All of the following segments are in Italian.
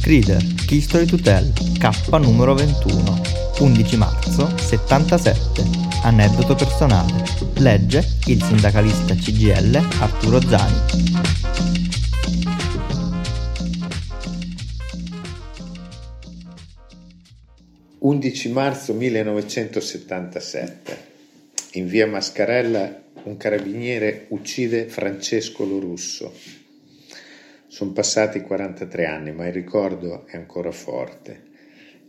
Crider, History to Tell, K numero 21, 11 marzo 77, aneddoto personale. Legge il sindacalista CGL Arturo Zani. 11 marzo 1977. In via Mascarella un carabiniere uccide Francesco Lorusso. Sono passati 43 anni, ma il ricordo è ancora forte.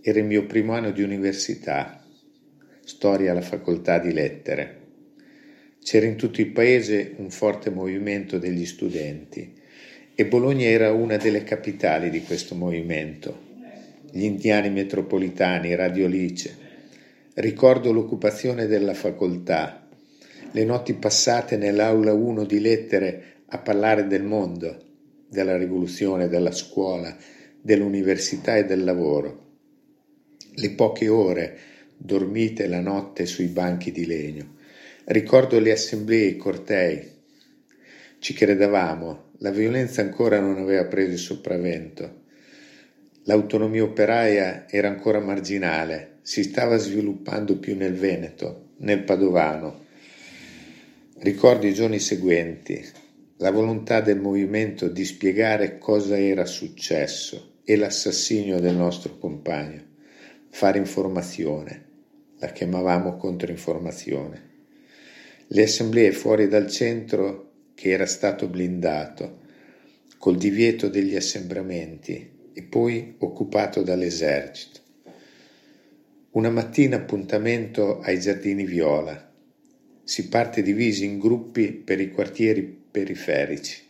Era il mio primo anno di università, storia alla facoltà di lettere. C'era in tutto il paese un forte movimento degli studenti e Bologna era una delle capitali di questo movimento gli indiani metropolitani, Radio Lice. Ricordo l'occupazione della facoltà, le notti passate nell'aula 1 di lettere a parlare del mondo, della rivoluzione, della scuola, dell'università e del lavoro. Le poche ore dormite la notte sui banchi di legno. Ricordo le assemblee, i cortei. Ci credevamo, la violenza ancora non aveva preso il sopravvento L'autonomia operaia era ancora marginale, si stava sviluppando più nel Veneto, nel Padovano. Ricordo i giorni seguenti, la volontà del movimento di spiegare cosa era successo e l'assassinio del nostro compagno, fare informazione, la chiamavamo controinformazione. Le assemblee fuori dal centro che era stato blindato, col divieto degli assembramenti, e poi occupato dall'esercito. Una mattina appuntamento ai giardini Viola. Si parte divisi in gruppi per i quartieri periferici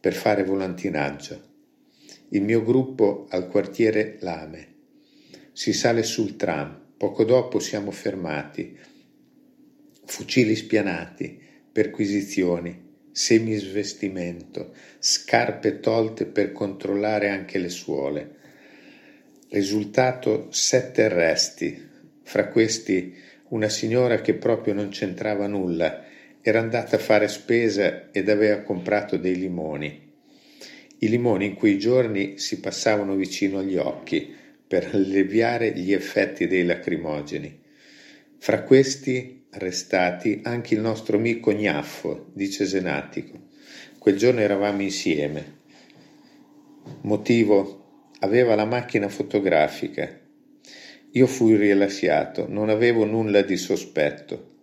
per fare volantinaggio. Il mio gruppo al quartiere Lame. Si sale sul tram, poco dopo siamo fermati. Fucili spianati, perquisizioni, semisvestimento, scarpe tolte per controllare anche le suole. Risultato sette arresti, fra questi una signora che proprio non c'entrava nulla, era andata a fare spesa ed aveva comprato dei limoni. I limoni in quei giorni si passavano vicino agli occhi per alleviare gli effetti dei lacrimogeni. Fra questi arrestati anche il nostro amico Gnaffo di Cesenatico. Quel giorno eravamo insieme. Motivo? Aveva la macchina fotografica. Io fui rilasciato, non avevo nulla di sospetto.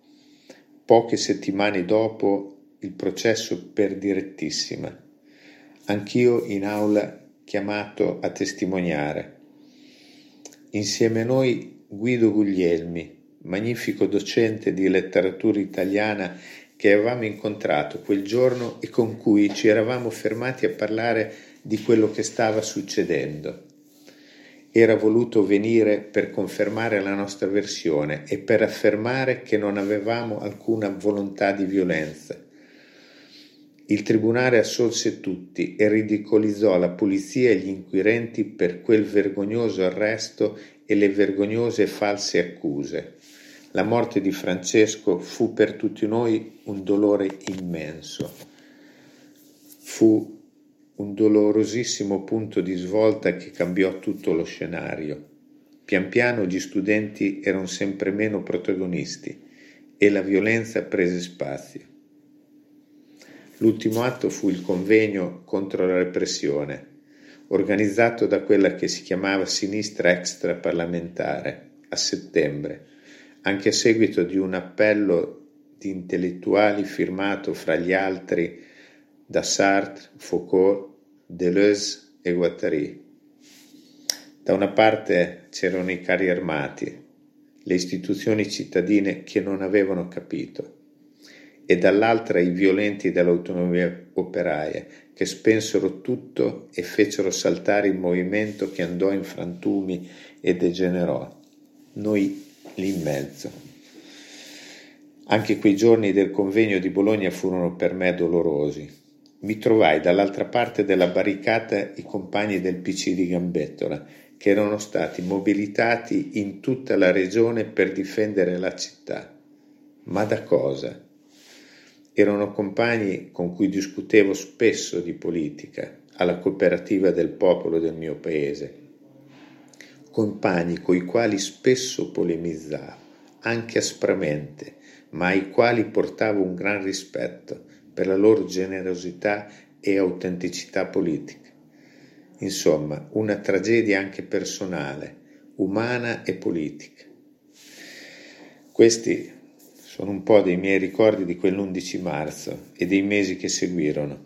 Poche settimane dopo il processo per direttissima. Anch'io in aula chiamato a testimoniare. Insieme a noi Guido Guglielmi, magnifico docente di letteratura italiana che avevamo incontrato quel giorno e con cui ci eravamo fermati a parlare di quello che stava succedendo. Era voluto venire per confermare la nostra versione e per affermare che non avevamo alcuna volontà di violenza. Il tribunale assolse tutti e ridicolizzò la polizia e gli inquirenti per quel vergognoso arresto e le vergognose false accuse. La morte di Francesco fu per tutti noi un dolore immenso. Fu un dolorosissimo punto di svolta che cambiò tutto lo scenario. Pian piano gli studenti erano sempre meno protagonisti e la violenza prese spazio. L'ultimo atto fu il convegno contro la repressione, organizzato da quella che si chiamava Sinistra Extraparlamentare a settembre anche a seguito di un appello di intellettuali firmato fra gli altri da Sartre, Foucault, Deleuze e Guattari. Da una parte c'erano i carri armati, le istituzioni cittadine che non avevano capito, e dall'altra i violenti dell'autonomia operaia che spensero tutto e fecero saltare il movimento che andò in frantumi e degenerò. Noi lì in mezzo. Anche quei giorni del convegno di Bologna furono per me dolorosi. Mi trovai dall'altra parte della barricata i compagni del PC di Gambettola, che erano stati mobilitati in tutta la regione per difendere la città. Ma da cosa? Erano compagni con cui discutevo spesso di politica, alla cooperativa del popolo del mio paese. Compagni coi quali spesso polemizzavo, anche aspramente, ma ai quali portavo un gran rispetto per la loro generosità e autenticità politica. Insomma, una tragedia anche personale, umana e politica. Questi sono un po' dei miei ricordi di quell'11 marzo e dei mesi che seguirono.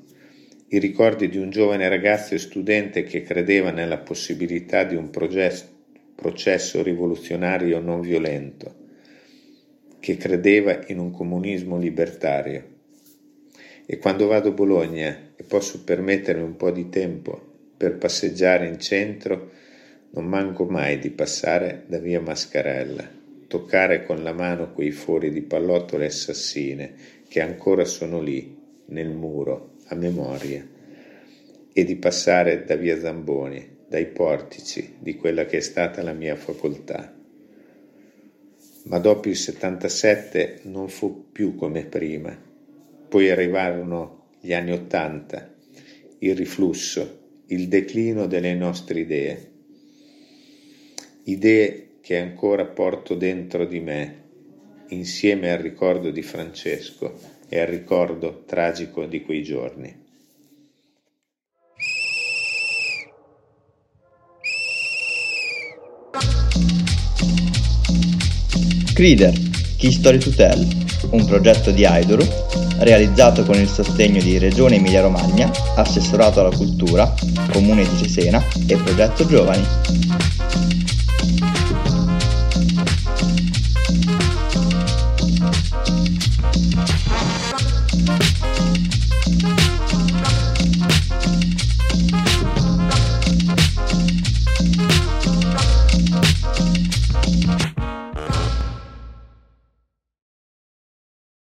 I ricordi di un giovane ragazzo e studente che credeva nella possibilità di un processo rivoluzionario non violento, che credeva in un comunismo libertario. E quando vado a Bologna e posso permettermi un po' di tempo per passeggiare in centro, non manco mai di passare da via Mascarella, toccare con la mano quei fori di pallottole assassine che ancora sono lì, nel muro, a memoria, e di passare da via Zamboni, dai portici di quella che è stata la mia facoltà. Ma dopo il 77 non fu più come prima. Poi arrivarono gli anni 80, il riflusso, il declino delle nostre idee idee che ancora porto dentro di me, insieme al ricordo di Francesco e al ricordo tragico di quei giorni. Crider, Key Story to Tell, un progetto di Aidoru realizzato con il sostegno di Regione Emilia-Romagna, Assessorato alla Cultura, Comune di Cesena e Progetto Giovani.